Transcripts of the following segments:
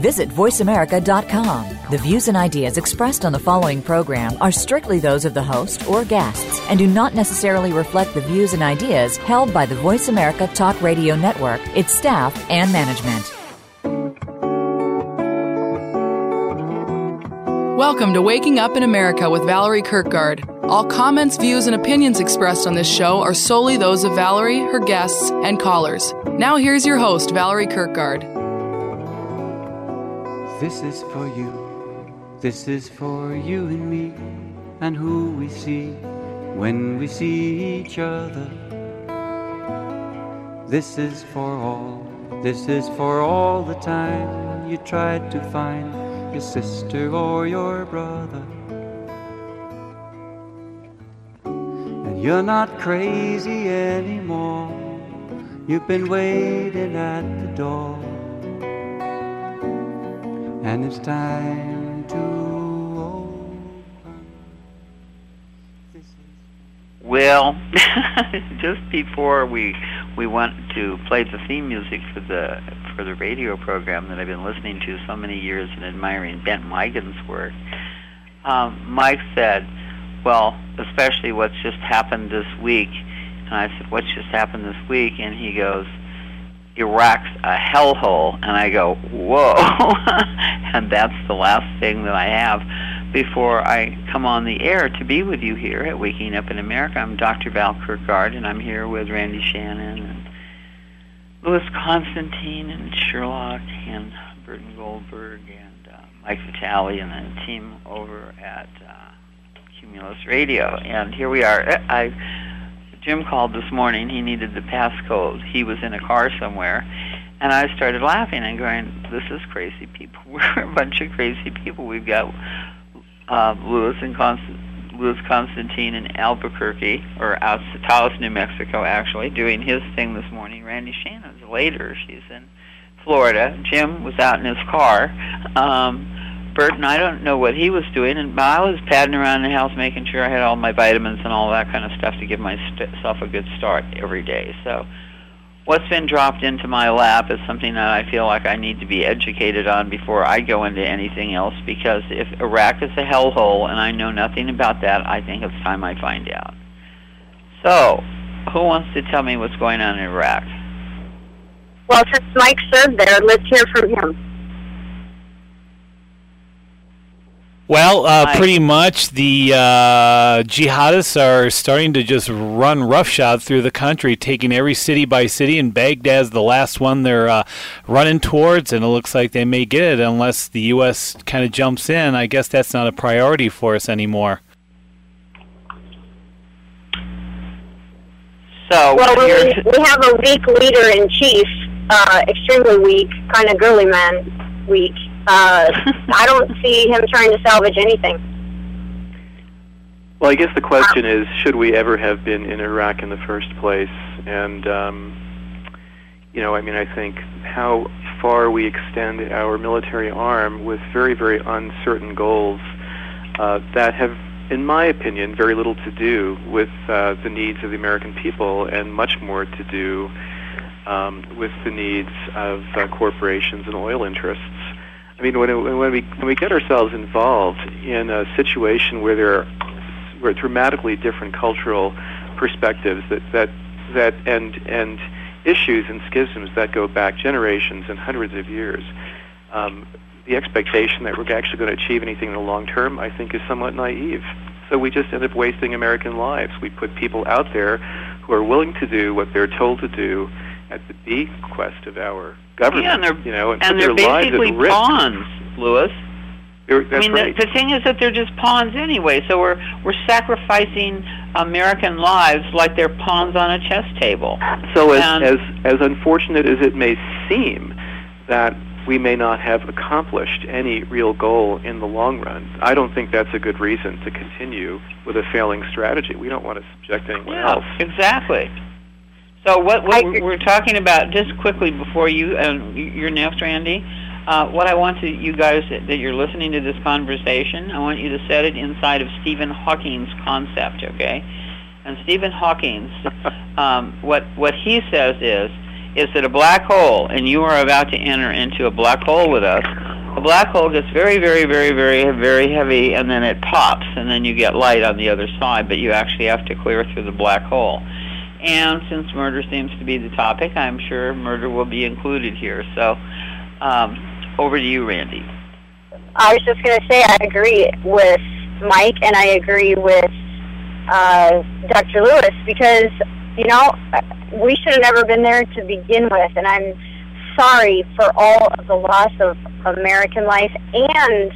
Visit VoiceAmerica.com. The views and ideas expressed on the following program are strictly those of the host or guests and do not necessarily reflect the views and ideas held by the Voice America Talk Radio Network, its staff, and management. Welcome to Waking Up in America with Valerie Kirkgaard. All comments, views, and opinions expressed on this show are solely those of Valerie, her guests, and callers. Now, here's your host, Valerie Kirkgaard. This is for you, this is for you and me, and who we see when we see each other. This is for all, this is for all the time you tried to find your sister or your brother. And you're not crazy anymore, you've been waiting at the door. And it's time to open. Well, just before we we went to play the theme music for the for the radio program that I've been listening to so many years and admiring Bent Migan's work, um, Mike said, "Well, especially what's just happened this week." And I said, "What's just happened this week?" And he goes, "Iraq's a hellhole." And I go, "Whoa!" and that's the last thing that I have before I come on the air to be with you here at Waking Up in America. I'm Dr. Val Kirkgaard, and I'm here with Randi Shannon and Louis Constantin and Sherlock and Burton Goldberg and uh, Mike Vitale and the team over at uh, Cumulus Radio. And here we are. I Jim called this morning. He needed the passcode. He was in a car somewhere. And I started laughing and going, "This is crazy people. We're a bunch of crazy people. We've got uh, Louis and Constant, Louis Constantin in Albuquerque, or Taos, New Mexico, actually, doing his thing this morning. Randi Shannon's later. She's in Florida. Jim was out in his car. Um, Burton, I don't know what he was doing, and I was padding around the house making sure I had all my vitamins and all that kind of stuff to give myself a good start every day. So what's been dropped into my lap is something that I feel like I need to be educated on before I go into anything else because if Iraq is a hellhole and I know nothing about that, I think it's time I find out. So, who wants to tell me what's going on in Iraq? Well, since Mike served there, let's hear from him. Well, uh, pretty much the uh, jihadists are starting to just run roughshod through the country, taking every city by city, and Baghdad's the last one they're uh, running towards, and it looks like they may get it unless the U.S. kind of jumps in. I guess that's not a priority for us anymore. So, Well, we, we have a weak leader in chief, uh, extremely weak, kind of girly man weak. Uh, I don't see him trying to salvage anything. Well, I guess the question is, should we ever have been in Iraq in the first place? And um, you know, I mean, I think how far we extend our military arm with very, very uncertain goals uh, that have, in my opinion, very little to do with uh, the needs of the American people, and much more to do um, with the needs of uh, corporations and oil interests. I mean, when, it, when we when we get ourselves involved in a situation where there are where dramatically different cultural perspectives that that that and and issues and schisms that go back generations and hundreds of years, um, the expectation that we're actually going to achieve anything in the long term, I think, is somewhat naive. So we just end up wasting American lives. We put people out there who are willing to do what they're told to do at the bequest of our government. Yeah, and they're- you know, and, and they're basically pawns, Lewis. They're- I mean, right. the, the thing is that they're just pawns anyway. So we're we're sacrificing American lives like they're pawns on a chess table. So as, And- as as unfortunate as it may seem that we may not have accomplished any real goal in the long run, I don't think that's a good reason to continue with a failing strategy. We don't want to subject anyone Yeah, else. exactly. So what, what we're, we're talking about, just quickly before you, um, you're next, Randi. Uh, what I want to you guys that, that you're listening to this conversation, I want you to set it inside of Stephen Hawking's concept, okay? And Stephen Hawking's, um, what what he says is, is that a black hole, and you are about to enter into a black hole with us. A black hole gets very, very, very, very, very heavy, and then it pops, and then you get light on the other side. But you actually have to clear through the black hole. And since murder seems to be the topic, I'm sure murder will be included here. So, um, over to you, Randi. I was just going to say I agree with Mike and I agree with uh, Dr. Lewis because, you know, we should have never been there to begin with. And I'm sorry for all of the loss of American life and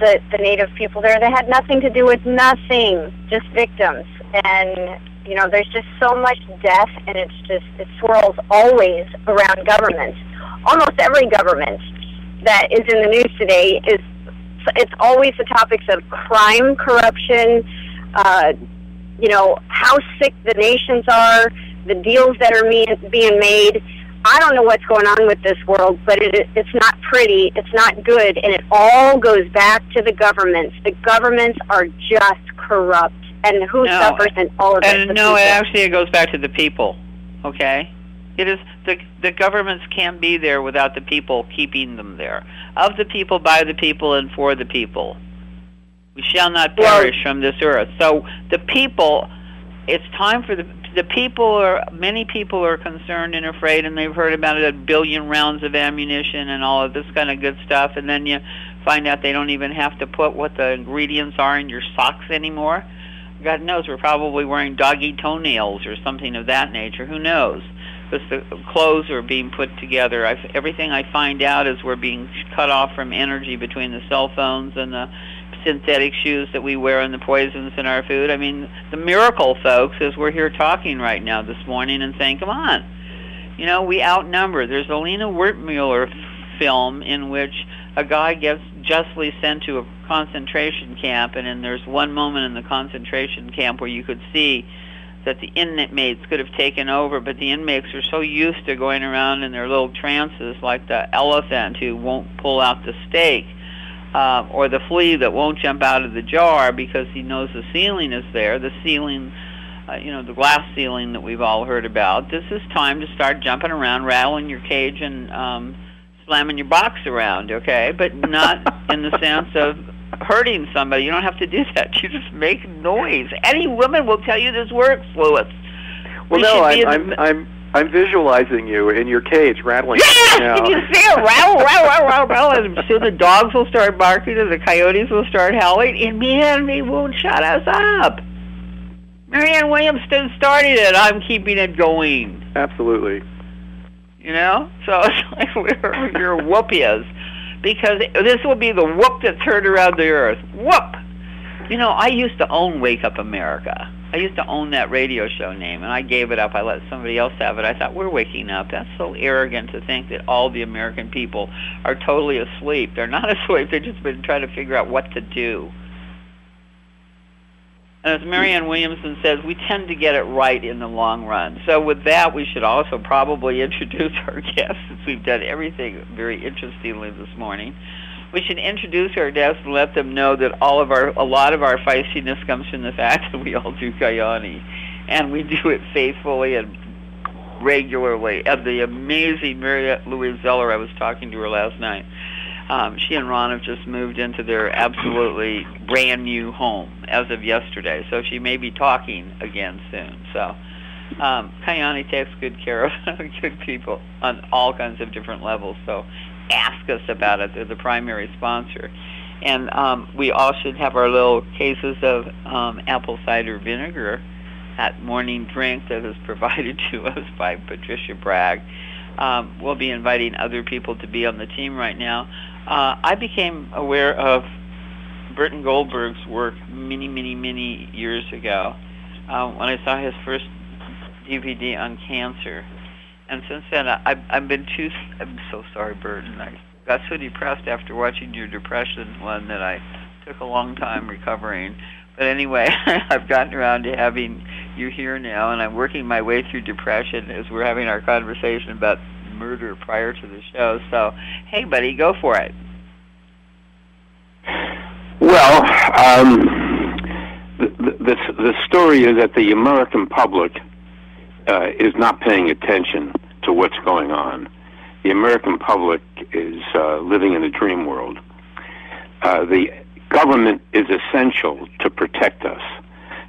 the, the native people there. They had nothing to do with nothing, just victims. And, you know, there's just so much death and it's just, it swirls always around government. Almost every government that is in the news today is it's always the topics of crime, corruption, uh, you know, how sick the nations are, the deals that are me- being made. I don't know what's going on with this world, but it, it's not pretty, it's not good, and it all goes back to the governments. The governments are just corrupt, and who No, suffers in all of it? And The no, it people. actually it goes back to the people. Okay, it is the the governments can't be there without the people keeping them there. Of the people, by the people, and for the people. We shall not Well- perish from this earth. So the people, it's time for the the people are many people are concerned and afraid, and they've heard about a billion rounds of ammunition and all of this kind of good stuff, and then you find out they don't even have to put what the ingredients are in your socks anymore. God knows we're probably wearing doggy toenails or something of that nature. Who knows? Because the clothes are being put together. I've, everything I find out is we're being cut off from energy between the cell phones and the synthetic shoes that we wear and the poisons in our food. I mean, the miracle, folks, is we're here talking right now this morning and saying, come on. You know, we outnumber. There's a Lena Wertmuller film in which a guy gets justly sent to a concentration camp, and then there's one moment in the concentration camp where you could see that the inmates could have taken over, but the inmates are so used to going around in their little trances, like the elephant who won't pull out the steak, uh, or the flea that won't jump out of the jar because he knows the ceiling is there. The ceiling, uh, you know, the glass ceiling that we've all heard about. This is time to start jumping around, rattling your cage, and um, slamming your box around. Okay, but not in the sense of hurting somebody. You don't have to do that. You just make noise. Any woman will tell you this works, Lewis. Well, We no, I'm, I'm, I'm, I'm visualizing you in your cage rattling. Yes! now. Can you see it? Rattle, rattle, rattle, rattle, rattle. And soon the dogs will start barking and the coyotes will start howling. And man, they won't shut us up. Marianne Williamson started it. I'm keeping it going. Absolutely. You know? So it's like we're your whoop is. Because this will be the whoop that turned around the earth. Whoop! You know, I used to own Wake Up America. I used to own that radio show name, and I gave it up. I let somebody else have it. I thought, we're waking up. That's so arrogant to think that all the American people are totally asleep. They're not asleep. They've just been trying to figure out what to do. And as Marianne Williamson says, we tend to get it right in the long run. So with that, we should also probably introduce our guests, since we've done everything very interestingly this morning. We should introduce our guests and let them know that all of our, a lot of our feistiness comes from the fact that we all do Kyani, and we do it faithfully and regularly. And the amazing Mariette Louise Zeller, I was talking to her last night. Um, she and Ron have just moved into their absolutely brand new home as of yesterday, so she may be talking again soon. So, um, Kyani takes good care of good people on all kinds of different levels. So, ask us about it. They're the primary sponsor, and um, we all should have our little cases of um, apple cider vinegar at morning drink that is provided to us by Patricia Bragg. Um, we'll be inviting other people to be on the team right now. Uh, I became aware of Burton Goldberg's work many, many, many years ago uh, when I saw his first DVD on cancer. And since then, I, I've, I've been too. I'm so sorry, Burton. I got so depressed after watching your depression one that I took a long time recovering. But anyway, I've gotten around to having you're here now, and I'm working my way through depression as we're having our conversation about murder prior to the show. So, hey, buddy, go for it. Well, um, the, the the story is that the American public uh, is not paying attention to what's going on. The American public is uh, living in a dream world. Uh, the government is essential to protect us.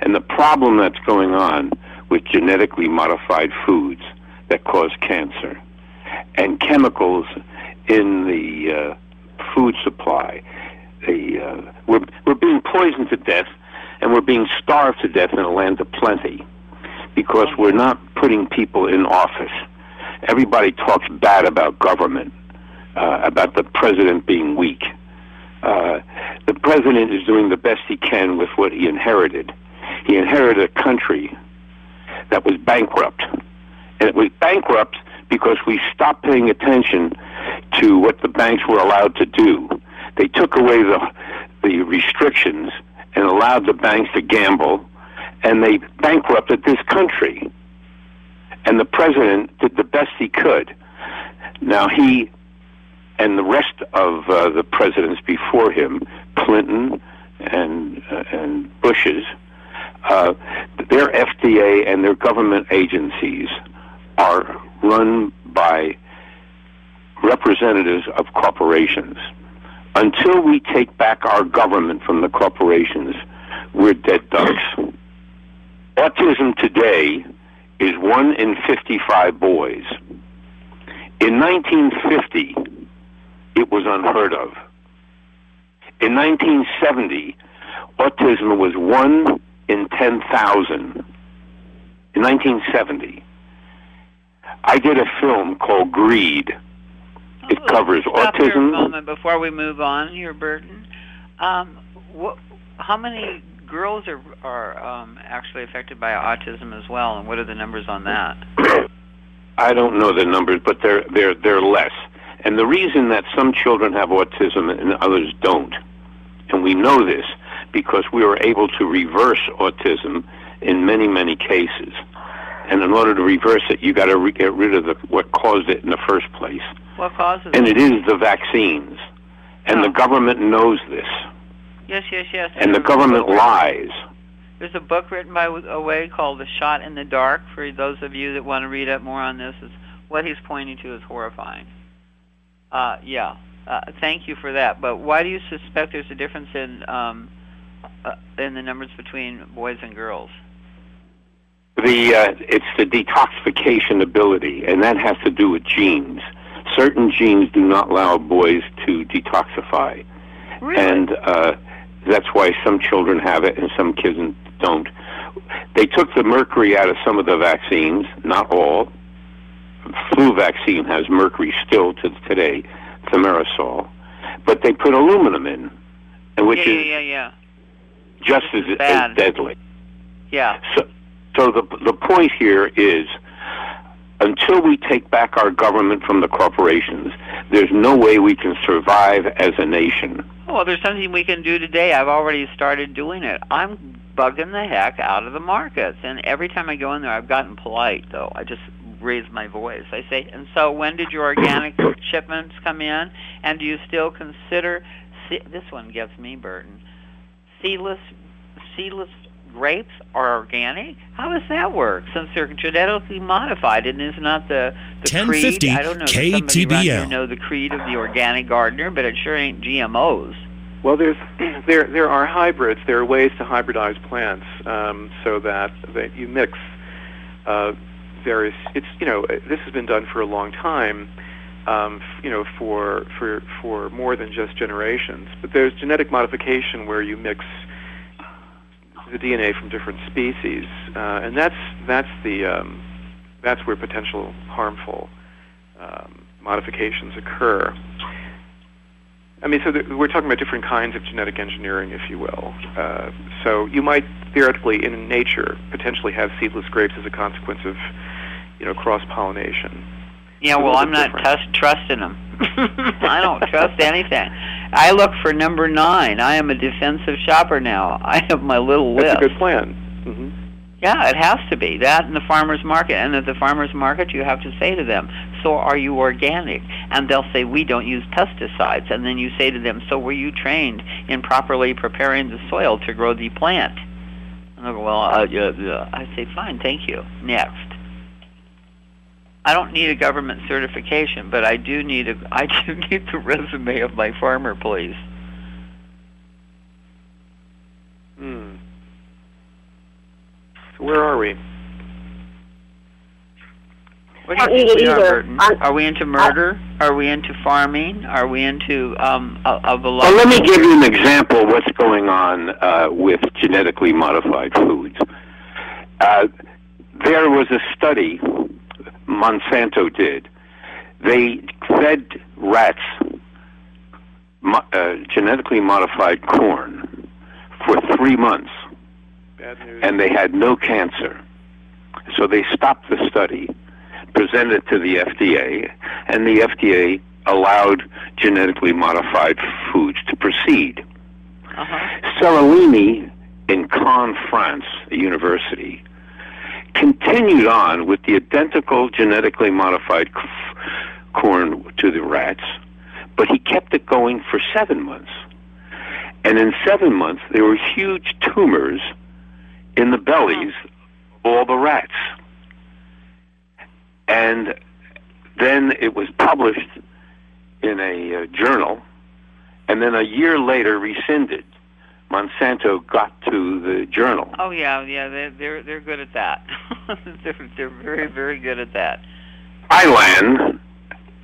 And the problem that's going on with genetically modified foods that cause cancer and chemicals in the uh, food supply, the, uh, we're, we're being poisoned to death and we're being starved to death in a land of plenty because we're not putting people in office. Everybody talks bad about government, uh, about the president being weak. Uh, the president is doing the best he can with what he inherited. He inherited a country that was bankrupt. And it was bankrupt because we stopped paying attention to what the banks were allowed to do. They took away the, the restrictions and allowed the banks to gamble, and they bankrupted this country. And the president did the best he could. Now, he and the rest of uh, the presidents before him, Clinton and uh, and Bush's, uh, their FDA and their government agencies are run by representatives of corporations. Until we take back our government from the corporations, we're dead ducks. Autism today is one in 55 boys. In 1950, it was unheard of. In 1970, autism was one in 10,000. In 1970, I did a film called Greed. It Oh, covers Stop here a autism. moment before we move on here, Burton. Um, how many girls are are um, actually affected by autism as well, and what are the numbers on that? I don't know the numbers, but they're they're they're less. And the reason that some children have autism and others don't, and we know this because we were able to reverse autism in many many cases. And in order to reverse it, you got to re- get rid of the, what caused it in the first place, What causes and it? And it is the vaccines. And the Oh. government knows this, Yes, yes, yes. and the government lies. There's a book written by Away called "The Shot in the Dark." For those of you that want to read up more on this, is what he's pointing to is horrifying. Uh, yeah. Uh, thank you for that. But why do you suspect there's a difference in um, uh, in the numbers between boys and girls? The uh, it's the detoxification ability, and that has to do with genes. Certain genes do not allow boys to detoxify, Really? and uh, that's why some children have it and some kids don't. They took the mercury out of some of the vaccines, not all. Flu vaccine has mercury still to today, thimerosal, but they put aluminum in, and which yeah, yeah, is yeah, yeah, just as, as deadly. yeah. So, so the the point here is, until we take back our government from the corporations, there's no way we can survive as a nation. Well, there's something we can do today. I've already started doing it. I'm bugging the heck out of the markets, and every time I go in there, I've gotten polite though. I just raise my voice. I say, and so when did your organic shipments come in? And do you still consider? se- This one gets me, Burton. Seedless, seedless grapes are organic. How does that work? Since they're genetically modified, and is not the the 1050 creed? I don't know. Does somebody around KTBL. know the creed of the organic gardener, but it sure ain't GMOs. Well, there's there there are hybrids. There are ways to hybridize plants um, so that that you mix uh, various. It's you know this has been done for a long time. Um, you know for for for more than just generations. But there's genetic modification where you mix the DNA from different species, uh, and that's that's the um, that's where potential harmful um, modifications occur. I mean, so th- we're talking about different kinds of genetic engineering, if you will. Uh, so you might theoretically, in nature, potentially have seedless grapes as a consequence of, you know, cross pollination. Yeah, well, I'm not trust, trusting them. I don't trust anything. I look for number nine. I am a defensive shopper now. I have my little That's list. a good plan. hmm Yeah, it has to be that in the farmers market, and at the farmers market, you have to say to them, "So are you organic?" And they'll say, "We don't use pesticides." And then you say to them, "So were you trained in properly preparing the soil to grow the plant?" And they go, "Well, uh, yeah, yeah." I say, "Fine, thank you. Next." I don't need a government certification, but I do need a I do need the resume of my farmer, please. Hmm. So where are we? What Don't you need think it we are, either. Burton? Are we into murder? Are we into farming? Are we into um a, of a Well, let me give you an example of what's going on uh, with genetically modified foods. Uh, there was a study Monsanto did. They fed rats mo- uh, genetically modified corn for three months, Bad news. and they had no cancer. So they stopped the study, presented it to the FDA, and the FDA allowed genetically modified foods to proceed. Uh-huh. Seralini in Caen, France, a university, continued on with the identical genetically modified corn to the rats, but he kept it going for seven months. And in seven months, there were huge tumors in the bellies of all the rats. And then it was published in a uh, journal, and then a year later rescinded. Monsanto got to the journal. Oh yeah, yeah, they're they're they're good at that. they're they're very very good at that. Thailand,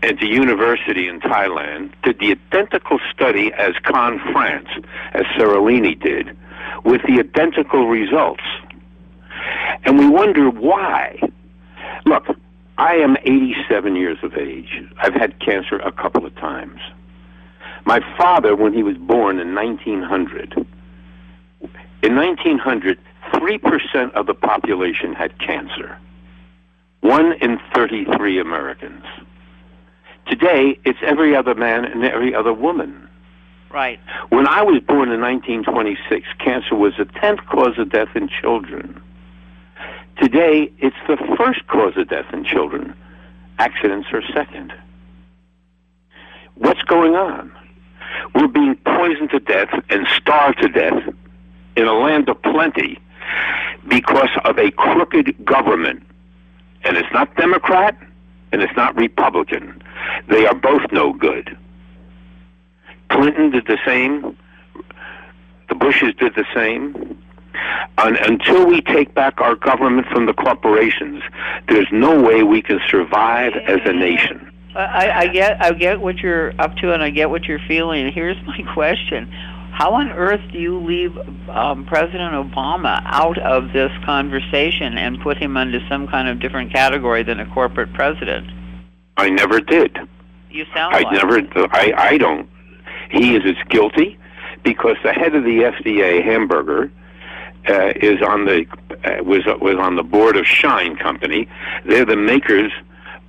at the university in Thailand, did the identical study as Caen France, as Seralini did, with the identical results. And we wonder why. Look, I am 87 years of age. I've had cancer a couple of times. My father, when he was born in 1900, in 1900, 3% of the population had cancer. One in 33 Americans. Today, it's every other man and every other woman. Right. When I was born in 1926, cancer was the 10th cause of death in children. Today, it's the first cause of death in children. Accidents are second. What's going on? We're being poisoned to death and starved to death in a land of plenty because of a crooked government. And it's not Democrat and it's not Republican. They are both no good. Clinton did the same. The Bushes did the same. And until we take back our government from the corporations, there's no way we can survive as a nation. I, I get I get what you're up to and I get what you're feeling. Here's my question: How on earth do you leave um, President Obama out of this conversation and put him into some kind of different category than a corporate president? I never did. You sound I like never. it. I I don't. He is as guilty because the head of the FDA, Hamburger, uh, is on the uh, was was on the board of Schein Company. They're the makers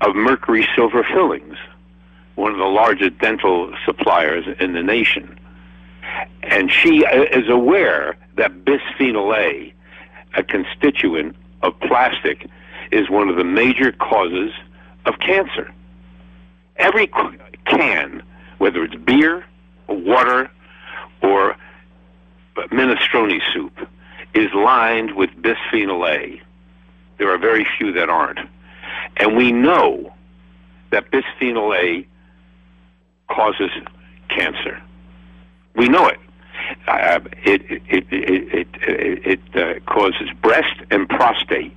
of mercury silver fillings, one of the largest dental suppliers in the nation. And she uh, is aware that bisphenol A, a constituent of plastic, is one of the major causes of cancer. Every can, whether it's beer, water, or minestrone soup, is lined with bisphenol A. There are very few that aren't. And we know that bisphenol A causes cancer. We know it. Uh, it it it it, it, it uh, causes breast and prostate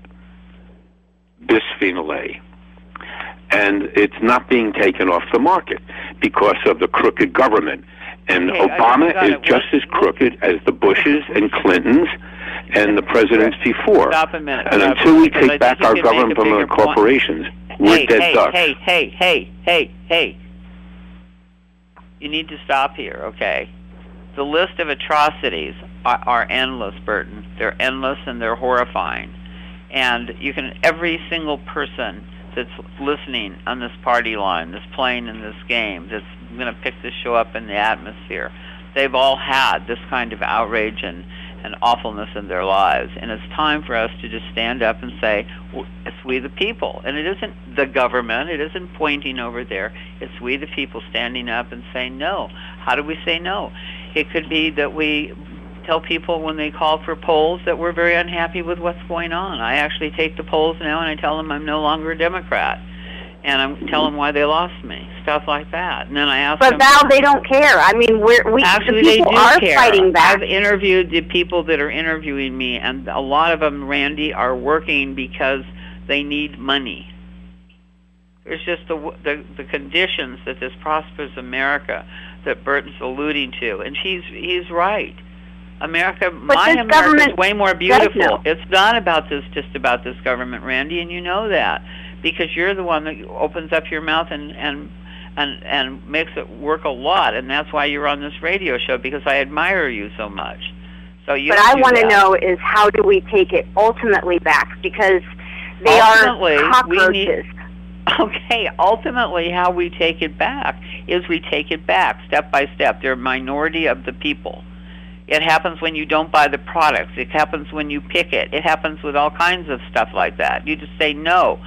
bisphenol A, and it's not being taken off the market because of the crooked government. And Okay, Obama is just as crooked as the Bushes and Clintons and the presidents before. Stop a minute. And until we minute, 'cause I take back our can make a government from the point. corporations, we're hey, dead hey, ducks. Hey, hey, hey, hey, hey, You need to stop here, okay? The list of atrocities are, are endless, Burton. They're endless and they're horrifying. And you can, every single person that's listening on this party line, that's playing in this game, that's going to pick this show up in the atmosphere, they've all had this kind of outrage and, and awfulness in their lives. And it's time for us to just stand up and say, well, it's we the people. And it isn't the government, it isn't pointing over there. It's we the people standing up and saying no. How do we say no? It could be that we tell people when they call for polls that we're very unhappy with what's going on. I actually take the polls now and I tell them I'm no longer a Democrat and I tell them why they lost me, stuff like that. And then I ask but them. But Val, they don't care. I mean, we're, we actually the people they do are care. fighting back. I've interviewed the people that are interviewing me, and a lot of them, Randi, are working because they need money. There's just the the, the conditions that this prosperous America that Burton's alluding to, and she's he's right. America, but my America is way more beautiful. It's not about this, just about this government, Randi, and you know that because you're the one that opens up your mouth and and and and makes it work a lot, and that's why you're on this radio show because I admire you so much. So you. But I want to know is how do we take it ultimately back because they ultimately, are cockroaches. We need, okay, ultimately, how we take it back is we take it back step by step. They're a minority of the people. It happens when you don't buy the products. It happens when you pick it. It happens with all kinds of stuff like that. You just say no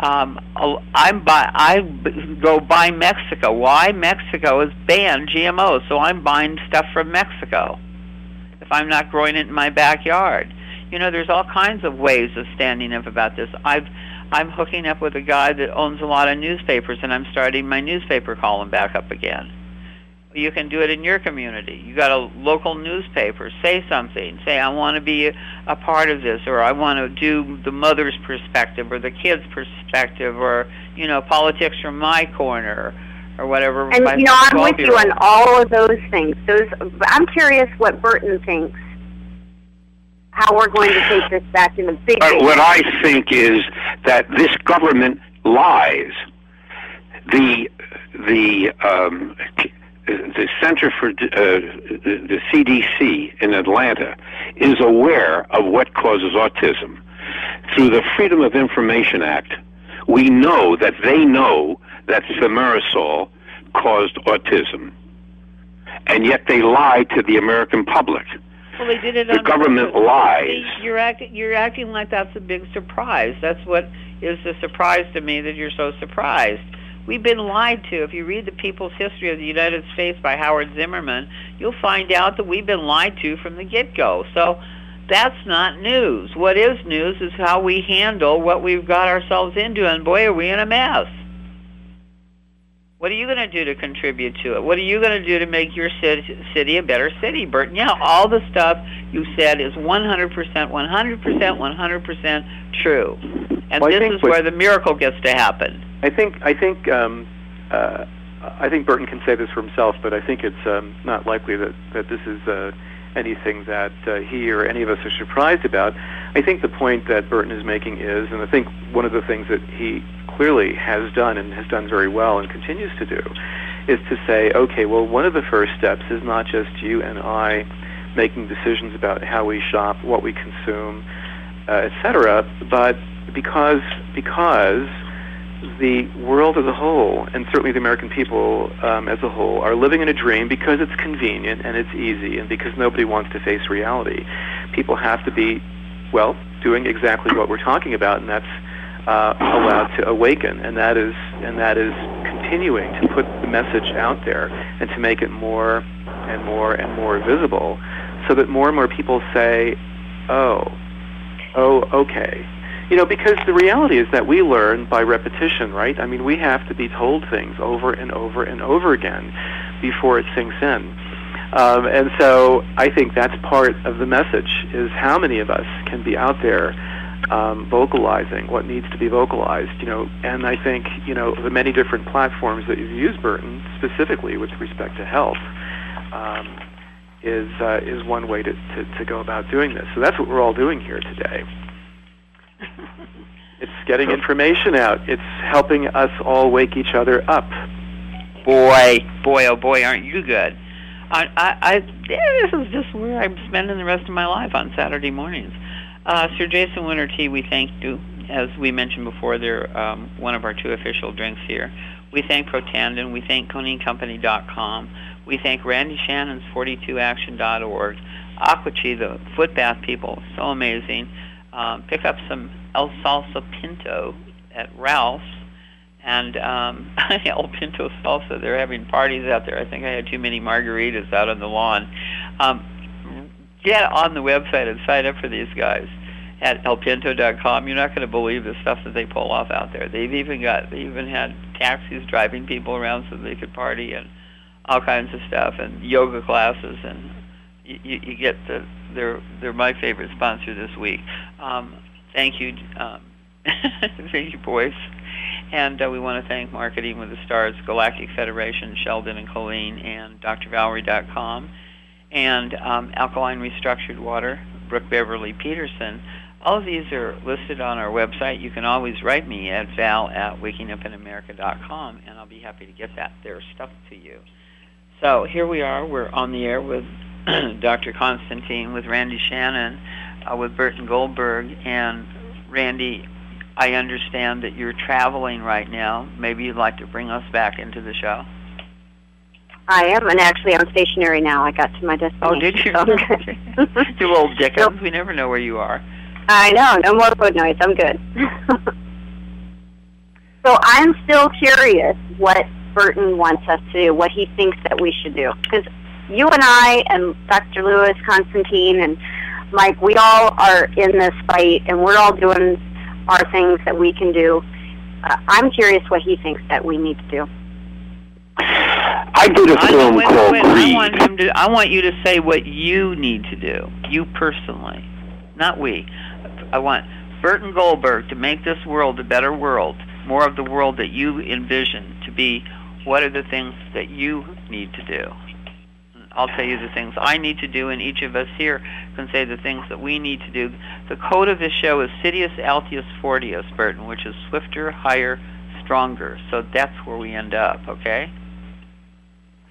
um, I'm buy I go buy Mexico. Why? Mexico has banned GMOs, so I'm buying stuff from Mexico. If I'm not growing it in my backyard, you know, there's all kinds of ways of standing up about this. I've I'm hooking up with a guy that owns a lot of newspapers, and I'm starting my newspaper column back up again. You can do it in your community. You got a local newspaper. Say something. Say, I want to be a, part of this, or I want to do the mother's perspective, or the kid's perspective, or you know, politics from my corner, or whatever. And you know, I'm with you on all of those things. Those. I'm curious what Burton thinks. How we're going to take this back in the big. Uh, what I think is that this government lies. The the um, the Center for uh, the CDC in Atlanta is aware of what causes autism. Through the Freedom of Information Act, we know that they know that thimerosal caused autism, and yet they lie to the American public. Well, they did it. The government purpose. lies. You're acting. You're acting like that's a big surprise. That's what is the surprise to me that you're so surprised We've been lied to. If you read The People's History of the United States by Howard Zimmerman, you'll find out that we've been lied to from the get-go. So that's not news. What is news is how we handle what we've got ourselves into, and boy, are we in a mess. What are you going to do to contribute to it? What are you going to do to make your city a better city, Burton? Yeah, all the stuff you said is 100%, 100%, 100% true. And well, this is where the miracle gets to happen. I think I think um, uh, I think Burton can say this for himself, but I think it's um, not likely that that this is uh, anything that uh, he or any of us are surprised about. I think the point that Burton is making is, and I think one of the things that he clearly has done and has done very well and continues to do, is to say, okay, well, one of the first steps is not just you and I making decisions about how we shop, what we consume, uh, etc., but because because the world as a whole, and certainly the American people um, as a whole, are living in a dream because it's convenient and it's easy, and because nobody wants to face reality. People have to be, well, doing exactly what we're talking about, and that's uh, allowed to awaken, and that is and that is continuing to put the message out there and to make it more and more and more visible, so that more and more people say, "Oh, oh, okay." You know, because the reality is that we learn by repetition, right? I mean, we have to be told things over and over and over again before it sinks in. Um, and so I think that's part of the message is how many of us can be out there um, vocalizing what needs to be vocalized, you know, and I think, you know, the many different platforms that you've used, Burton, specifically with respect to health, um, is, uh, is one way to, to, to go about doing this. So that's what we're all doing here today. it's getting information out. It's helping us all wake each other up. Boy, boy, oh boy, aren't you good? I, I, I this is just where I'm spending the rest of my life on Saturday mornings. Uh, Sir Jason Winter Tea, we thank you. As we mentioned before, they're um, one of our two official drinks here. We thank Protandim. We thank ConingCompany.com. We thank Randi Shannon's 42action.org. Aquachi, the foot bath people, so amazing. Um, pick up some El Salsa Pinto at Ralph's and um, El Pinto Salsa. They're having parties out there. I think I had too many margaritas out on the lawn. Um, get on the website and sign up for these guys at elpinto.com. You're not going to believe the stuff that they pull off out there. They've even got they even had taxis driving people around so they could party and all kinds of stuff and yoga classes and you, you, you get the they're they're my favorite sponsor this week. Um, thank you, um, thank you, boys. And uh, we want to thank Marketing with the Stars, Galactic Federation, Sheldon and Colleen, and DrValerie.com, and um, Alkaline Restructured Water, Brooke Beverly Peterson. All of these are listed on our website. You can always write me at val at wakingupinamerica.com, and I'll be happy to get that their stuff to you. So here we are. We're on the air with Dr. Constantin, with Randi Shannon, uh, with Burton Goldberg, and Randi. I understand that you're traveling right now. Maybe you'd like to bring us back into the show. I am, and actually, I'm stationary now. I got to my destination. Oh, did you? So you old Dickens. We never know where you are. I know. No more foot noise. I'm good. so I'm still curious what Burton wants us to do, what he thinks that we should do. Because you and I and Dr. Lewis, Constantin, and Mike, we all are in this fight, and we're all doing our things that we can do. Uh, I'm curious what he thinks that we need to do. I did a I, film wait, called wait, I Greed. want him to. I want you to say what you need to do, you personally, not we. I want Burton Goldberg to make this world a better world, more of the world that you envision to be. What are the things that you need to do? I'll tell you the things I need to do, and each of us here can say the things that we need to do. The code of this show is Citius Altius Fortius, Burton, which is swifter, higher, stronger. So that's where we end up, okay?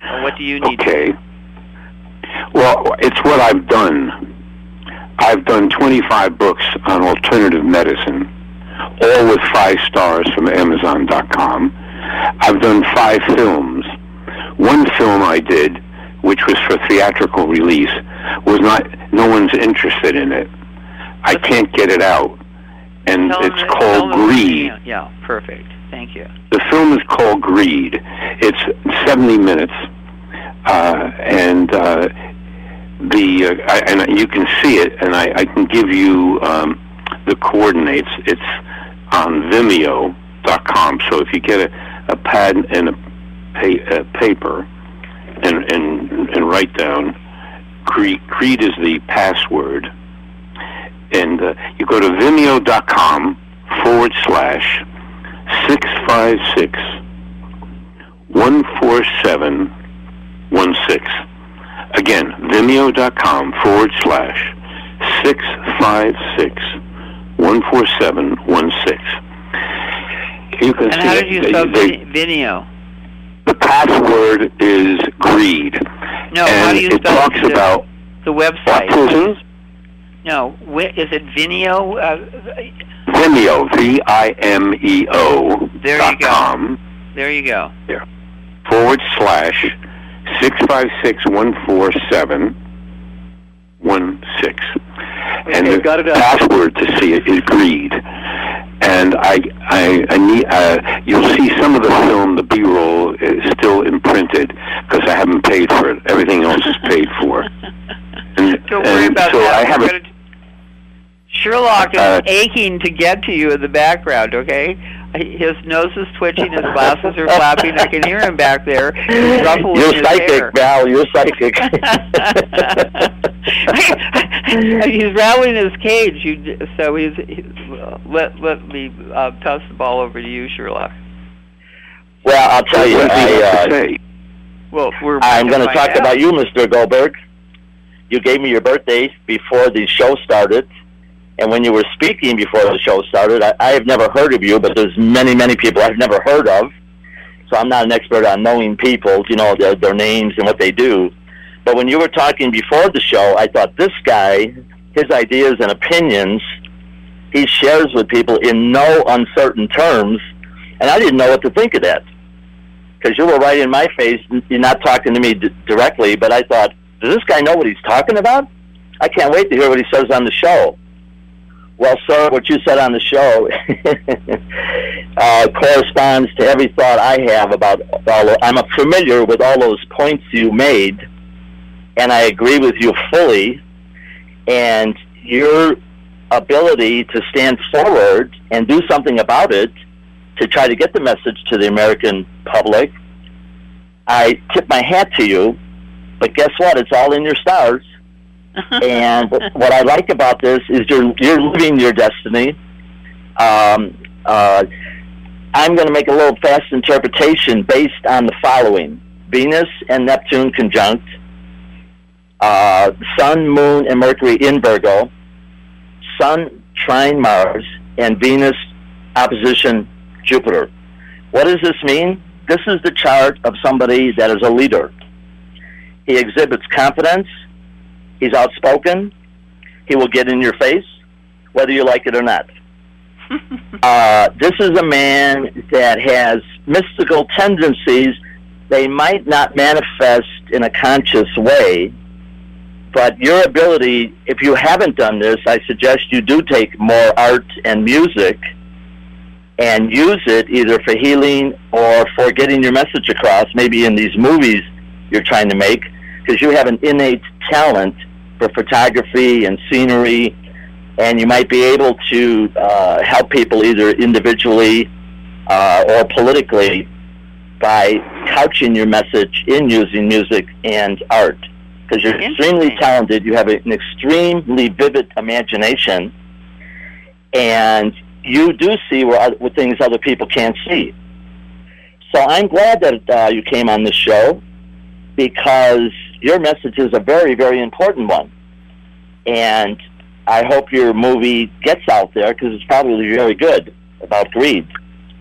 So what do you need to Okay. Well, it's what I've done. I've done 25 books on alternative medicine, all with five stars from Amazon.com. I've done five films. One film I did, which was for theatrical release, was not. No one's interested in it. I can't get it out, and Tell it's called Greed. Yeah, perfect. Thank you. The film is called Greed. It's 70 minutes, uh, and uh, the uh, I, and you can see it, and I, I can give you um, the coordinates. It's on Vimeo.com. So if you get a, a pad and a, pa- a paper, and and and write down Greed. Greed is the password, and uh, you go to Vimeo.com forward slash six five six one four seven one six. Again, Vimeo.com forward slash six five six one four seven one six. You can And see how did you spell Vimeo? the password is greed. No, and how do you it spell talks the, about the website? autism. No, is it Vimeo? Uh, Vimeo, V I M E O There you go. com there you go. Yeah. forward slash six five six one four seven one six. And the got it out. password to see it is greed. And I, I, I need. Uh, you'll see some of the film. The B-roll is still imprinted because I haven't paid for it. Everything else is paid for. And, Don't worry and about so that. I have a Sherlock is Uh, aching to get to you in the background. Okay, his nose is twitching, his glasses are flapping. I can hear him back there. He's ruffling You're his psychic, hair. Val. You're psychic. he's rattling his cage. You, so he's, he's let let me uh, toss the ball over to you, Sherlock. well, I'll tell you, what does he I, uh. Well, we're. I'm going to talk out. about you, Mr. Goldberg. You gave me your birthday before the show started, and when you were speaking before the show started, I, I have never heard of you, but there's many, many people I've never heard of. So I'm not an expert on knowing people, you know, their, their names and what they do. But when you were talking before the show, I thought this guy, his ideas and opinions, he shares with people in no uncertain terms, and I didn't know what to think of that because you were right in my face. You're not talking to me d- directly, but I thought, does this guy know what he's talking about? I can't wait to hear what he says on the show. Well, sir, what you said on the show uh, corresponds to every thought I have about all. I'm familiar with all those points you made, and I agree with you fully. And your ability to stand forward and do something about it to try to get the message to the American public, I tip my hat to you. But guess what? It's all in your stars. And what I like about this is you're you're living your destiny. Um, uh, I'm going to make a little fast interpretation based on the following: Venus and Neptune conjunct, uh, Sun, Moon, and Mercury in Virgo, Sun trine Mars, and Venus opposition Jupiter. What does this mean? This is the chart of somebody that is a leader. He exhibits confidence. He's outspoken. He will get in your face, whether you like it or not. uh, this is a man that has mystical tendencies. They might not manifest in a conscious way, but your ability, if you haven't done this, I suggest you do take more art and music and use it either for healing or for getting your message across, maybe in these movies you're trying to make, because you have an innate talent for photography and scenery, and you might be able to uh, help people either individually uh, or politically by couching your message in using music and art. Because you're extremely talented, you have an extremely vivid imagination, and you do see where other, things other people can't see. So I'm glad that uh, you came on this show because your message is a very, very important one. And I hope your movie gets out there because it's probably very good about greed.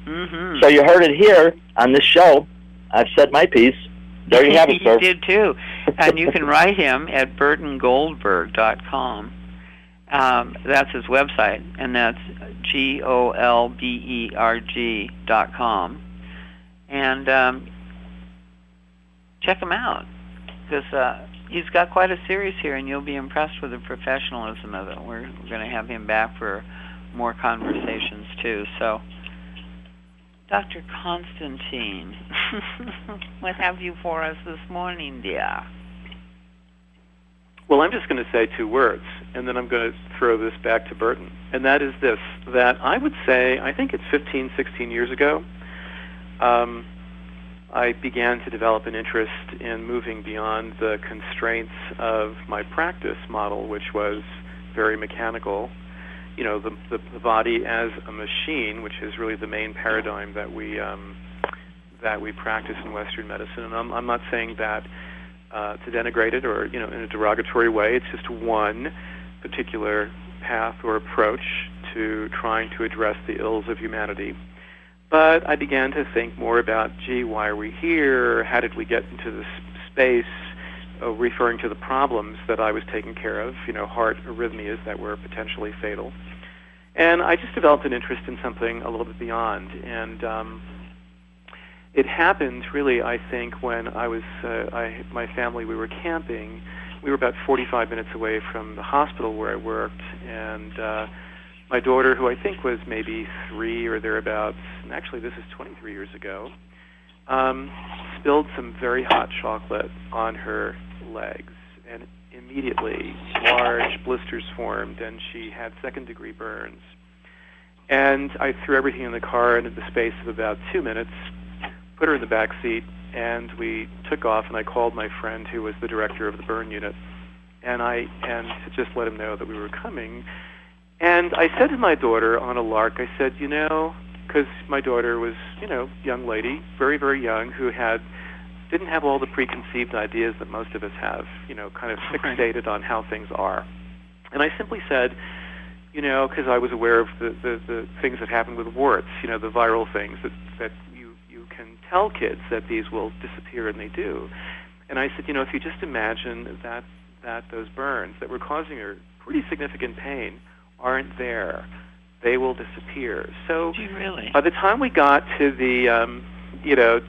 Mm-hmm. So you heard it here on this show. I've said my piece. There you have it, sir. you did too. And you can write him at burtongoldberg.com. Um, that's his website, and that's G O L B E R G dot com. And um, check him out because uh, he's got quite a series here, and you'll be impressed with the professionalism of it. We're, going to have him back for more conversations too. So, Dr. Constantin, what have you for us this morning, dear? Well, I'm just going to say two words, and then I'm going to throw this back to Burton. And that is this that I would say, I think it's 15, 16 years ago, um, I began to develop an interest in moving beyond the constraints of my practice model, which was very mechanical. You know, the, the, the body as a machine, which is really the main paradigm that we um, that we practice in Western medicine. And I'm, I'm not saying that uh, to denigrate it or you know in a derogatory way. It's just one particular path or approach to trying to address the ills of humanity. But I began to think more about, gee, why are we here? How did we get into this space? Uh, referring to the problems that I was taking care of, you know, heart arrhythmias that were potentially fatal. And I just developed an interest in something a little bit beyond. And um, it happened really, I think, when I was, uh, I, my family, we were camping. We were about 45 minutes away from the hospital where I worked, and uh, my daughter, who I think was maybe three or thereabouts, and actually this is 23 years ago, um, spilled some very hot chocolate on her legs, and immediately large blisters formed, and she had second-degree burns. And I threw everything in the car, and in the space of about two minutes, put her in the back seat, and we took off. And I called my friend, who was the director of the burn unit, and I and to just let him know that we were coming. And I said to my daughter on a lark, I said, you know, because my daughter was, you know, young lady, very very young, who had didn't have all the preconceived ideas that most of us have, you know, kind of fixated on how things are. And I simply said, you know, because I was aware of the, the, the things that happen with warts, you know, the viral things that, that you, you can tell kids that these will disappear, and they do. And I said, you know, if you just imagine that, that those burns that were causing her pretty significant pain aren't there, they will disappear. So really? by the time we got to the, um, you know,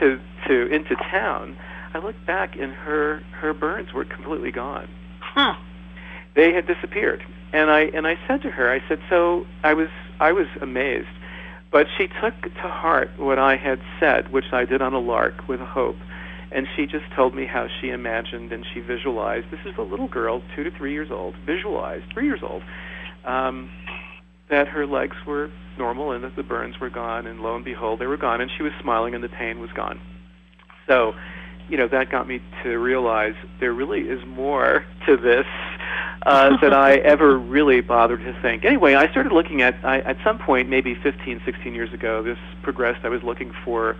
to to into town, I looked back and her her burns were completely gone. Huh. they had disappeared. And I and I said to her, I said, so I was I was amazed, but she took to heart what I had said, which I did on a lark with a hope. And she just told me how she imagined and she visualized. This is a little girl, two to three years old, visualized, three years old, um, that her legs were normal and that the burns were gone. And lo and behold, they were gone. And she was smiling and the pain was gone. So, you know, that got me to realize there really is more to this uh, than I ever really bothered to think. Anyway, I started looking at, I, at some point, maybe 15, 16 years ago, this progressed. I was looking for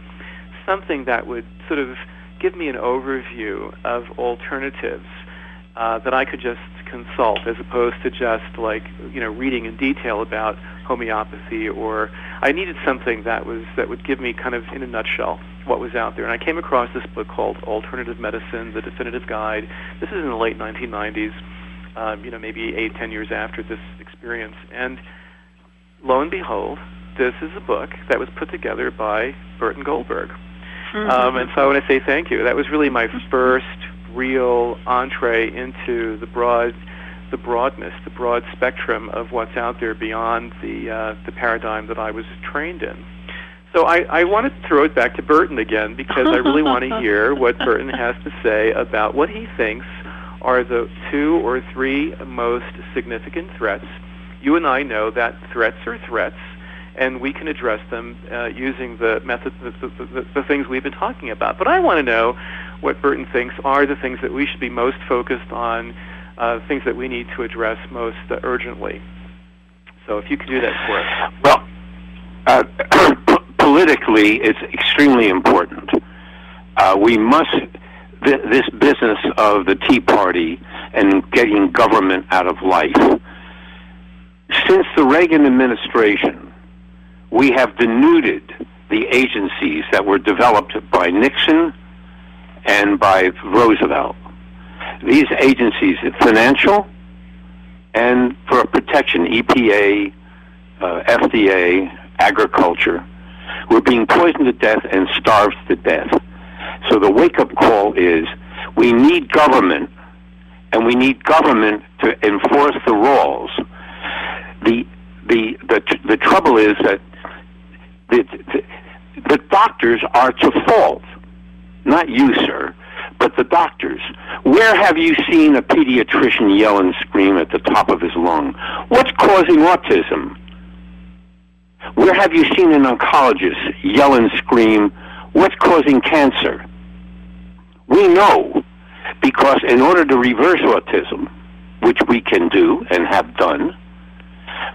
something that would sort of give me an overview of alternatives uh, that I could just consult as opposed to just like you know reading in detail about homeopathy or I needed something that was that would give me kind of in a nutshell what was out there and I came across this book called Alternative Medicine the Definitive Guide this is in the late 1990s um, you know maybe eight ten years after this experience and lo and behold this is a book that was put together by Burton Goldberg Mm-hmm. um, and so I want to say thank you. That was really my first real entree into the broad, the broadness, the broad spectrum of what's out there beyond the uh, the paradigm that I was trained in. So I, I want to throw it back to Burton again because I really want to hear what Burton has to say about what he thinks are the two or three most significant threats. You and I know that threats are threats and we can address them uh, using the method, the, the, the, the, things we've been talking about. But I want to know what Burton thinks are the things that we should be most focused on, uh, things that we need to address most uh, urgently. So if you could do that for us. Well, uh, politically, it's extremely important. Uh, we must th- this business of the Tea Party and getting government out of life. Since the Reagan administration, we have denuded the agencies that were developed by Nixon and by Roosevelt. These agencies, financial and for protection, EPA, uh, FDA, agriculture, were being poisoned to death and starved to death. So the wake-up call is we need government, and we need government to enforce the rules. The the the the trouble is that the, the, the doctors are to fault, not you, sir, but the doctors. Where have you seen a pediatrician yell and scream at the top of his lung? What's causing autism? Where have you seen an oncologist yell and scream, what's causing cancer? We know because in order to reverse autism, which we can do and have done,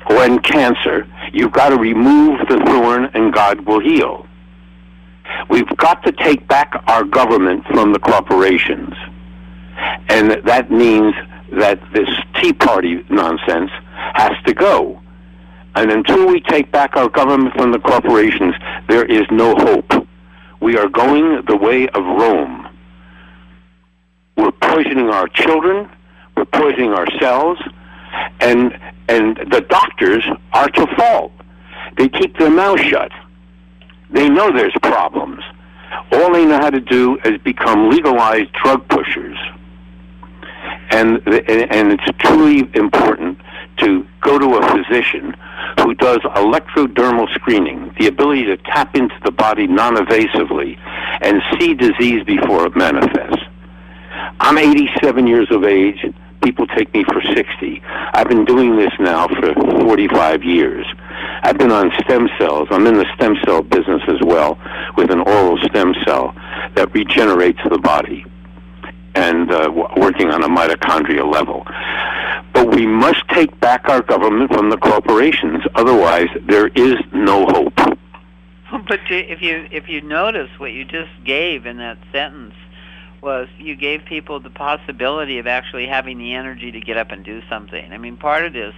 when cancer, you've got to remove the thorn and God will heal. We've got to take back our government from the corporations. And that means that this Tea Party nonsense has to go. And until we take back our government from the corporations, there is no hope. We are going the way of Rome. We're poisoning our children, we're poisoning ourselves, and and the doctors are to fault. They keep their mouth shut. They know there's problems. All they know how to do is become legalized drug pushers. And and it's truly important to go to a physician who does electrodermal screening, the ability to tap into the body non-invasively and see disease before it manifests. I'm 87 years of age people take me for 60. I've been doing this now for 45 years. I've been on stem cells. I'm in the stem cell business as well with an oral stem cell that regenerates the body and uh, w- working on a mitochondrial level. But we must take back our government from the corporations. Otherwise, there is no hope. But if you if you notice what you just gave in that sentence, was you gave people the possibility of actually having the energy to get up and do something. I mean, part of this,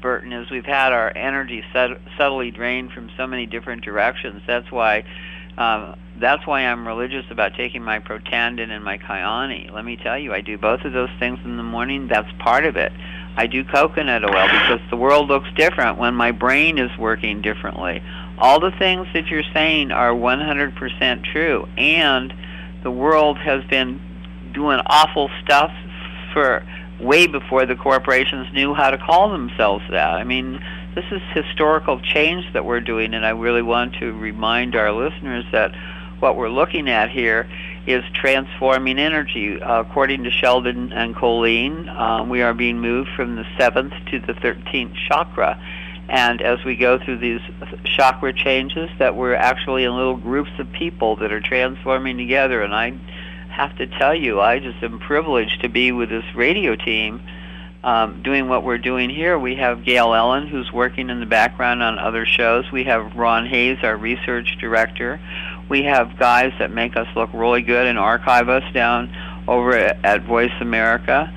Burton, is we've had our energy sub- subtly drained from so many different directions. That's why. Um, that's why I'm religious about taking my Protandim and my Kyani. Let me tell you, I do both of those things in the morning. That's part of it. I do coconut oil because the world looks different when my brain is working differently. All the things that you're saying are 100% true. And the world has been doing awful stuff for way before the corporations knew how to call themselves that. I mean, this is historical change that we're doing, and I really want to remind our listeners that what we're looking at here is transforming energy. Uh, according to Sheldon and Colleen, um, we are being moved from the seventh to the 13th chakra. And as we go through these chakra changes, that we're actually in little groups of people that are transforming together. And I have to tell you, I just am privileged to be with this radio team um, doing what we're doing here. We have Gail Ellen, who's working in the background on other shows. We have Ron Hayes, our research director. We have guys that make us look really good and archive us down over at, Voice America.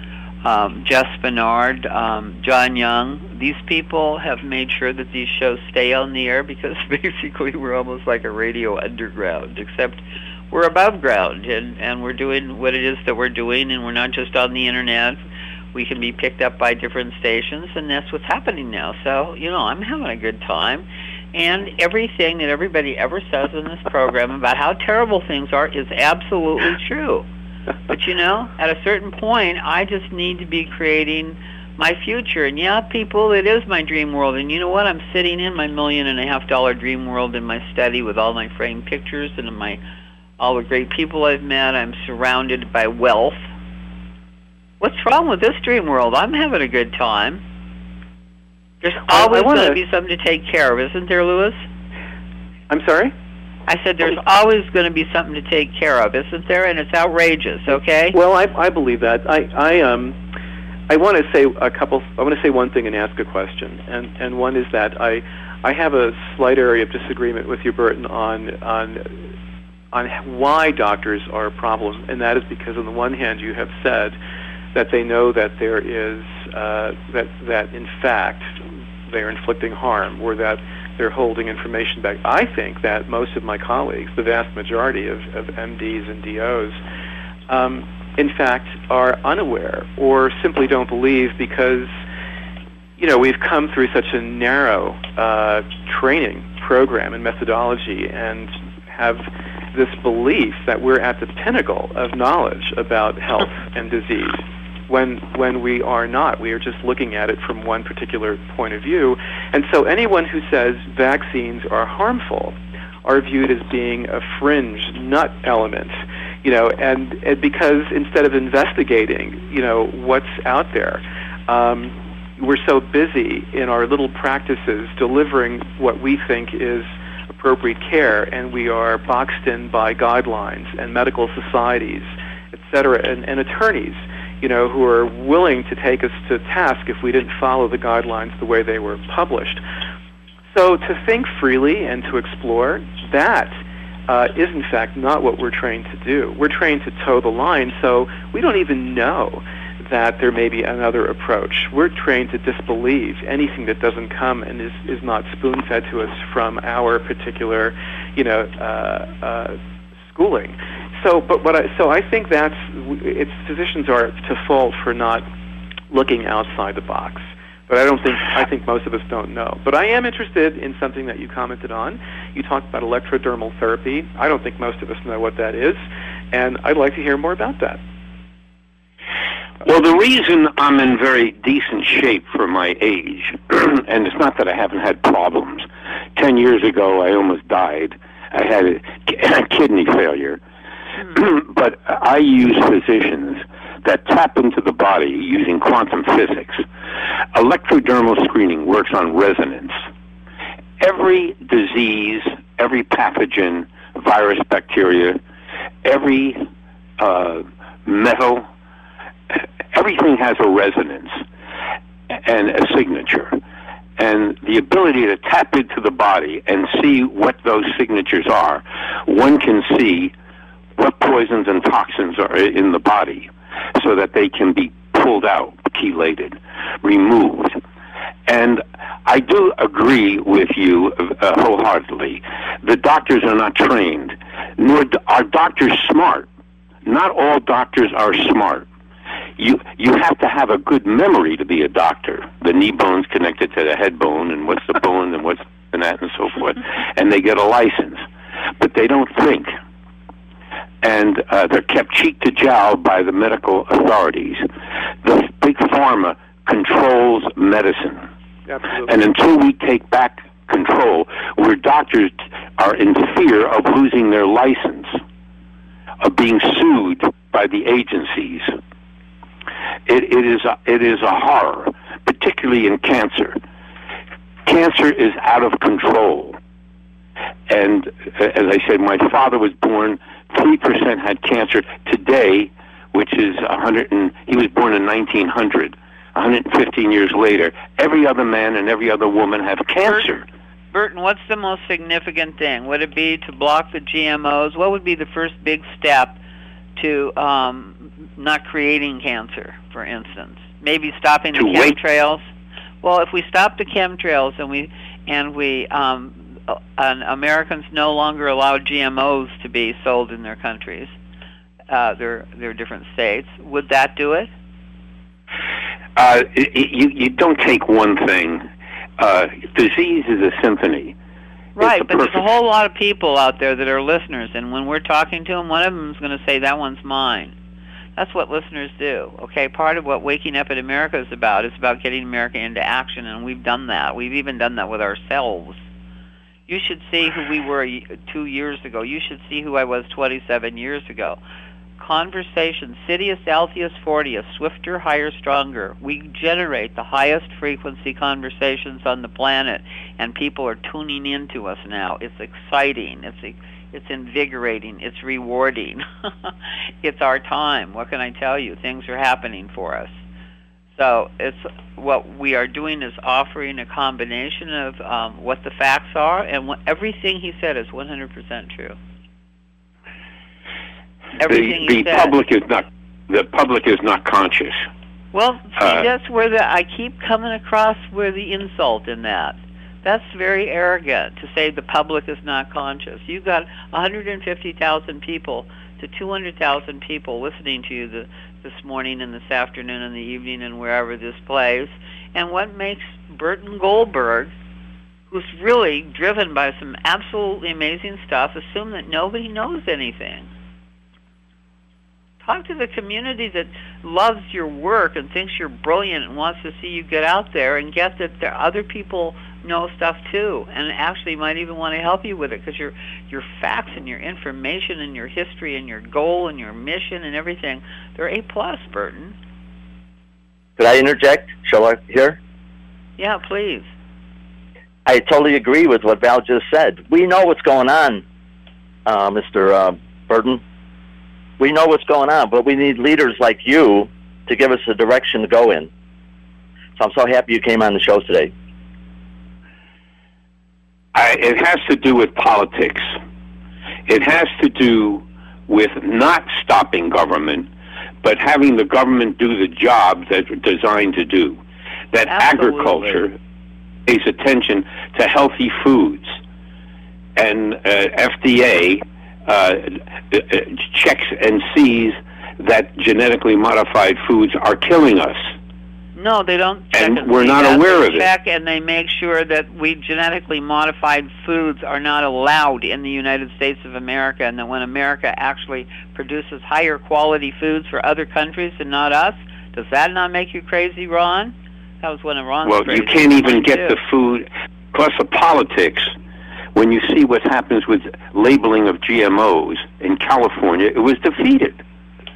Um, Jess Bernard, um, John Young. These people have made sure that these shows stay on the air because basically we're almost like a radio underground, except we're above ground and, and we're doing what it is that we're doing and we're not just on the internet. We can be picked up by different stations and that's what's happening now. So, you know, I'm having a good time. And everything that everybody ever says in this program about how terrible things are is absolutely true. but you know, at a certain point, I just need to be creating my future. And yeah, people, it is my dream world. And you know what? I'm sitting in my million and a half dollar dream world in my study with all my framed pictures and my all the great people I've met. I'm surrounded by wealth. What's wrong with this dream world? I'm having a good time. There's always going to be something to take care of, isn't there, Lewis? I'm sorry. I said there's always going to be something to take care of, isn't there? And it's outrageous, okay? Well, I, I believe that. I, I um, I want to say a couple. I want to say one thing and ask a question. And and one is that I, I have a slight area of disagreement with you, Burton, on on on why doctors are a problem, and that is because on the one hand you have said that they know that there is uh, that that in fact they are inflicting harm or that they're holding information back. I think that most of my colleagues, the vast majority of, of MDs and DOs, um, in fact, are unaware or simply don't believe because you know we've come through such a narrow uh, training program and methodology and have this belief that we're at the pinnacle of knowledge about health and disease when when we are not. We are just looking at it from one particular point of view. And so anyone who says vaccines are harmful are viewed as being a fringe nut element, you know, and, and because instead of investigating, you know, what's out there, um, we're so busy in our little practices delivering what we think is appropriate care, and we are boxed in by guidelines and medical societies, et cetera, and, and attorneys you know, who are willing to take us to task if we didn't follow the guidelines the way they were published. So to think freely and to explore, that uh, is in fact not what we're trained to do. We're trained to toe the line, so we don't even know that there may be another approach. We're trained to disbelieve anything that doesn't come and is, is not spoon fed to us from our particular, you know, uh, uh, schooling. So, but what I, so I think that's it's physicians are to fault for not looking outside the box. But I don't think I think most of us don't know. But I am interested in something that you commented on. You talked about electrodermal therapy. I don't think most of us know what that is, and I'd like to hear more about that. Well, the reason I'm in very decent shape for my age, and it's not that I haven't had problems. Ten years ago, I almost died. I had a kidney failure. but I use physicians that tap into the body using quantum physics. Electrodermal screening works on resonance. Every disease, every pathogen, virus, bacteria, every uh, metal, everything has a resonance and a signature. And the ability to tap into the body and see what those signatures are, one can see what poisons and toxins are in the body so that they can be pulled out, chelated, removed. And I do agree with you uh, wholeheartedly. The doctors are not trained, nor are doctors smart. Not all doctors are smart. You you have to have a good memory to be a doctor. The knee bone's connected to the head bone, and what's the bone, and what's and that, and so forth. And they get a license, but they don't think and uh, they're kept cheek to jowl by the medical authorities. The, big pharma controls medicine. Absolutely. And until we take back control, where doctors are in fear of losing their license, of being sued by the agencies, it, it is a, it is a horror, particularly in cancer. Cancer is out of control, and uh, as I said, my father was born. Three percent had cancer today, which is a hundred and he was born in 1900. 115 years later, every other man and every other woman have cancer. Burton, what's the most significant thing? Would it be to block the GMOs? What would be the first big step to um, not creating cancer, for instance? Maybe stopping the chemtrails. Well, if we stop the chemtrails and we and we um, uh, and Americans no longer allow GMOs to be sold in their countries, uh, their their different states, would that do it? Uh, you you don't take one thing. Uh, disease is a symphony. Right, but there's a whole lot of people out there that are listeners, and when we're talking to them, one of them is going to say, "That one's mine." That's what listeners do. Okay, part of what waking up in America is about is about getting America into action, and we've done that. We've even done that with ourselves. You should see who we were two years ago. You should see who I was 27 years ago. Conversation, Citius, Altius, Fortius, swifter, higher, stronger. We generate the highest frequency conversations on the planet, and people are tuning into us now. It's exciting. It's e- it's invigorating. It's rewarding. it's our time. What can I tell you? Things are happening for us. So it's what we are doing is offering a combination of um, what the facts are, and what, everything he said is 100% true. Everything the he the said. public is not the public is not conscious. Well, see, Uh, that's where the I keep coming across where the insult in that. That's very arrogant to say the public is not conscious. You've got 150,000 people to 200,000 people listening to you the, this morning and this afternoon and the evening and wherever this plays. And what makes Burton Goldberg, who's really driven by some absolutely amazing stuff, assume that nobody knows anything? talk to the community that loves your work and thinks you're brilliant and wants to see you get out there and get that there are other people know stuff too and actually might even want to help you with it because your your facts and your information and your history and your goal and your mission and everything they're a plus burton Could I interject? Shall I here? yeah please I totally agree with what Val just said. We know what's going on, uh, Mr. Uh, Burton. We know what's going on, but we need leaders like you to give us a direction to go in. So I'm so happy you came on the show today. I, it has to do with politics. It has to do with not stopping government, but having the government do the job that it's designed to do. That Absolutely. agriculture pays attention to healthy foods, and uh, FDA uh, uh, checks and sees that genetically modified foods are killing us. No, they don't check And we're not that. aware they of it. check and they make sure that we genetically modified foods are not allowed in the United States of America and that when America actually produces higher quality foods for other countries and not us, does that not make you crazy, Ron? That was one of Ron's Well, you can't even get too. the food. Plus the politics. When you see what happens with labeling of GMOs in California, it was defeated,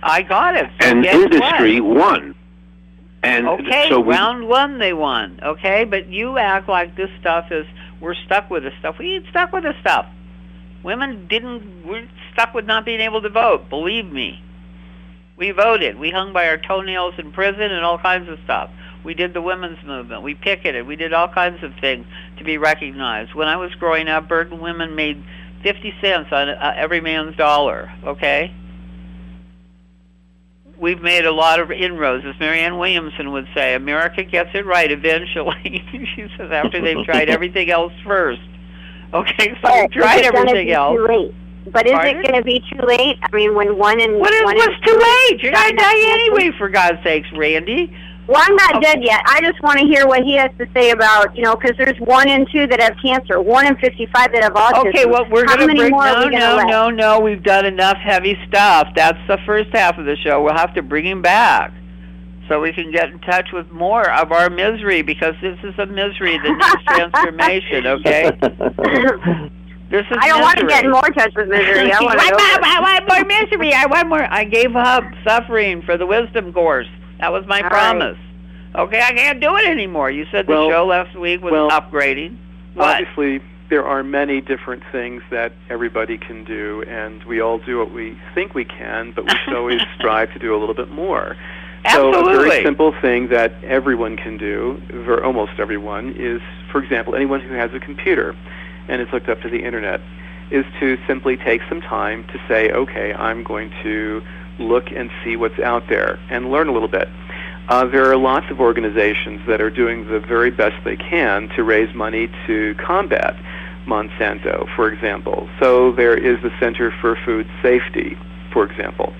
I got it. So and industry what? won. And Okay, so we, round one they won. Okay, but you act like this stuff is we're stuck with this stuff. We ain't stuck with this stuff. Women didn't. We're stuck with not being able to vote. Believe me, we voted. We hung by our toenails in prison and all kinds of stuff. We did the women's movement. We picketed. We did all kinds of things to be recognized. When I was growing up, Burton women made 50 cents on uh, every man's dollar. Okay we've made a lot of inroads, as Marianne Williamson would say. America gets it right eventually. she says after they've tried everything else first. Okay, so But we've tried is it gonna everything else. Too? But is Pardon? it going to be too late? I mean, when one and What is one what's and too two late? You're not done dying anyway, for God's sakes, Randi. Well, I'm not Okay. dead yet. I just want to hear what he has to say about, you know, because there's one and two that have cancer, one and 55 that have autism. Okay, well, we're going to more No, no, let? no, no. We've done enough heavy stuff. That's the first half of the show. We'll have to bring him back. so we can get in touch with more of our misery because this is a misery that needs transformation. Okay. This is I don't want to get in more touch with misery. I want I, want, I want more misery. I want more. I gave up suffering for the wisdom course. That was my All right. promise. Okay, I can't do it anymore. You said the show last week was well, upgrading. What? Obviously, there are many different things that everybody can do, and we all do what we think we can, but we should always strive to do a little bit more. Absolutely. So a very simple thing that everyone can do, ver almost everyone, is, for example, anyone who has a computer and is hooked up to the internet, is to simply take some time to say, okay, I'm going to look and see what's out there and learn a little bit. Uh, there are lots of organizations that are doing the very best they can to raise money to combat Monsanto, for example. So there is the Center for Food Safety, for example.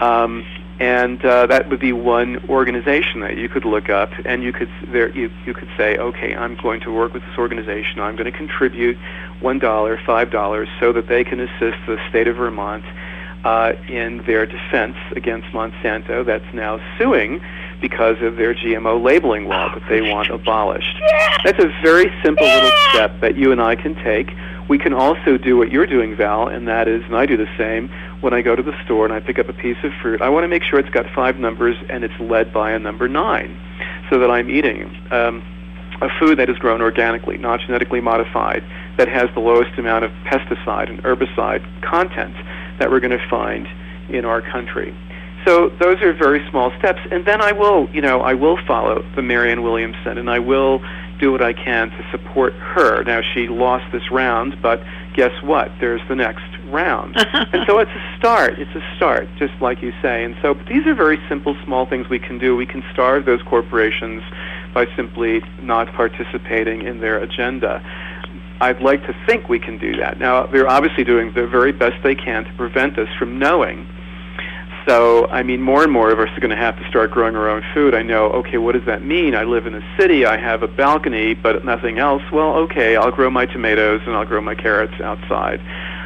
Um, and uh, that would be one organization that you could look up, and you could there you, you could say, okay, I'm going to work with this organization. I'm going to contribute one dollar, five dollars, so that they can assist the state of Vermont uh, in their defense against Monsanto, that's now suing because of their GMO labeling law that they want abolished. That's a very simple little step that you and I can take. We can also do what you're doing, Val, and that is, and I do the same, when I go to the store and I pick up a piece of fruit, I want to make sure it's got five numbers and it's led by a number nine, so that I'm eating um, a food that is grown organically, not genetically modified, that has the lowest amount of pesticide and herbicide content that we're going to find in our country. So those are very small steps, and then I will, you know, I will follow the Marianne Williamson, and I will do what I can to support her. Now she lost this round, but guess what? There's the next round, and so it's a start. It's a start, just like you say. And so but these are very simple, small things we can do. We can starve those corporations by simply not participating in their agenda. I'd like to think we can do that. Now, they're obviously doing the very best they can to prevent us from knowing. So, I mean, more and more of us are going to have to start growing our own food. I know, okay, what does that mean? I live in a city, I have a balcony, but nothing else. Well, okay, I'll grow my tomatoes and I'll grow my carrots outside.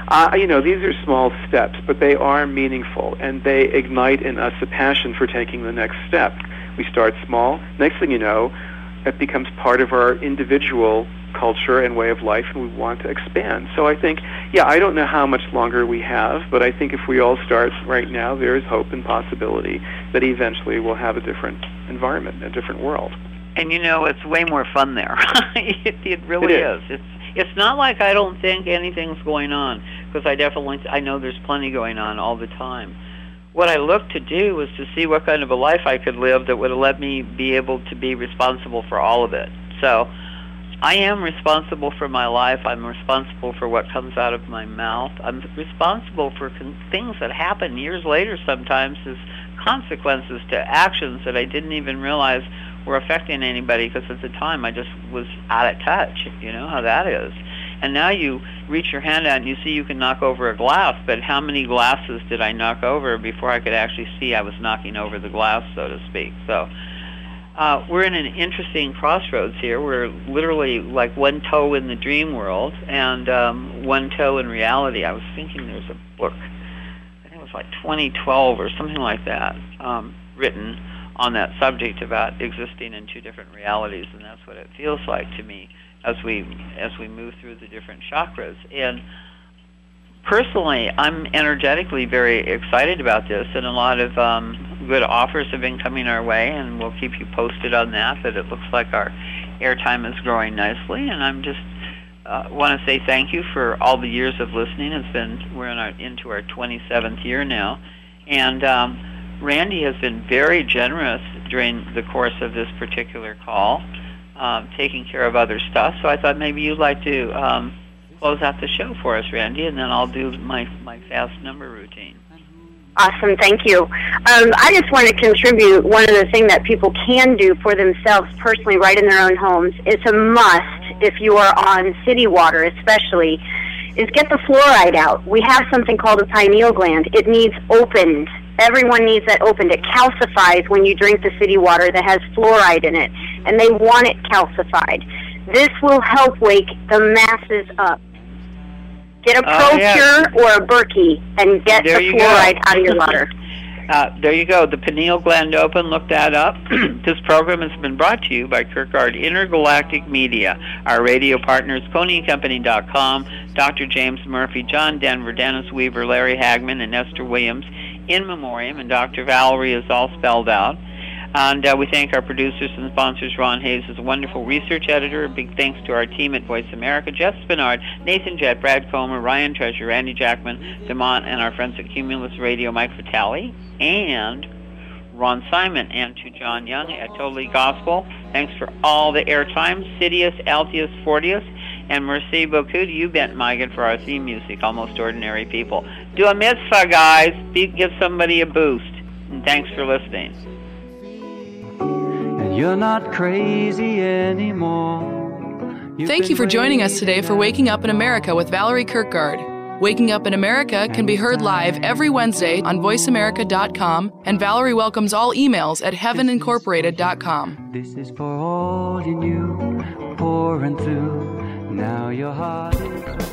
Uh, you know, these are small steps, but they are meaningful, and they ignite in us a passion for taking the next step. We start small. Next thing you know, it becomes part of our individual culture and way of life, and we want to expand. So I think, yeah, I don't know how much longer we have, but I think if we all start right now, there is hope and possibility that eventually we'll have a different environment, a different world. And you know, it's way more fun there. it, it really It is. It's it's not like I don't think anything's going on because I definitely I know there's plenty going on all the time. What I looked to do was to see what kind of a life I could live that would let me be able to be responsible for all of it. So I am responsible for my life. I'm responsible for what comes out of my mouth. I'm responsible for con- things that happen years later sometimes as consequences to actions that I didn't even realize were affecting anybody because at the time I just was out of touch. You know how that is. And now you reach your hand out and you see you can knock over a glass, but how many glasses did I knock over before I could actually see I was knocking over the glass, so to speak? So uh, we're in an interesting crossroads here. We're literally like one toe in the dream world and um, one toe in reality. I was thinking there's a book, I think it was like 2012 or something like that, um, written on that subject about existing in two different realities, and that's what it feels like to me as we as we move through the different chakras. And personally, I'm energetically very excited about this, and a lot of um, good offers have been coming our way, and we'll keep you posted on that. But it looks like our airtime is growing nicely, and I'm just uh, want to say thank you for all the years of listening. It's been we're in our into our 27th year now, and um, Randi has been very generous during the course of this particular call, um, taking care of other stuff. So I thought maybe you'd like to um, close out the show for us, Randi, and then I'll do my my fast number routine. Awesome, thank you. Um, I just want to contribute one of the things that people can do for themselves personally, right in their own homes. It's a must if you are on city water, especially, is get the fluoride out. We have something called a pineal gland. It needs opened. Everyone needs that opened. It calcifies when you drink the city water that has fluoride in it, and they want it calcified. This will help wake the masses up. Get a Oh, yeah. Or a Berkey and get There the fluoride out of your water. Uh, there you go. The pineal gland open. Look that up. this program has been brought to you by Kirkgaard Intergalactic Media. Our radio partners, PonyCompany.com, Dr. James Murphy, John Denver, Dennis Weaver, Larry Hagman, and Esther Williams in memoriam, and Dr. Valerie is all spelled out. And uh, we thank our producers and sponsors. Ron Hayes is a wonderful research editor. A big thanks to our team at Voice America, Jeff Spinard, Nathan Jett, Brad Comer, Ryan Treasure, Randy Jackman, Demont, and our friends at Cumulus Radio, Mike Vitale, and Ron Simon, and to John Young at Totally Gospel. Thanks for all the airtime. Citius, Altius, Fortius, and merci beaucoup to you, Bent Migan, for our theme music, Almost Ordinary People. Do a mitzvah, guys. Be, give somebody a boost. And thanks for listening. You're not crazy anymore. You've Thank you for joining us today for. Waking Up in America with Valerie Kirkgaard. Waking Up in America can be heard live every Wednesday on voiceamerica.com, and Valerie welcomes all emails at heavenincorporated.com. This is for all you knew, pouring through. Now your heart is.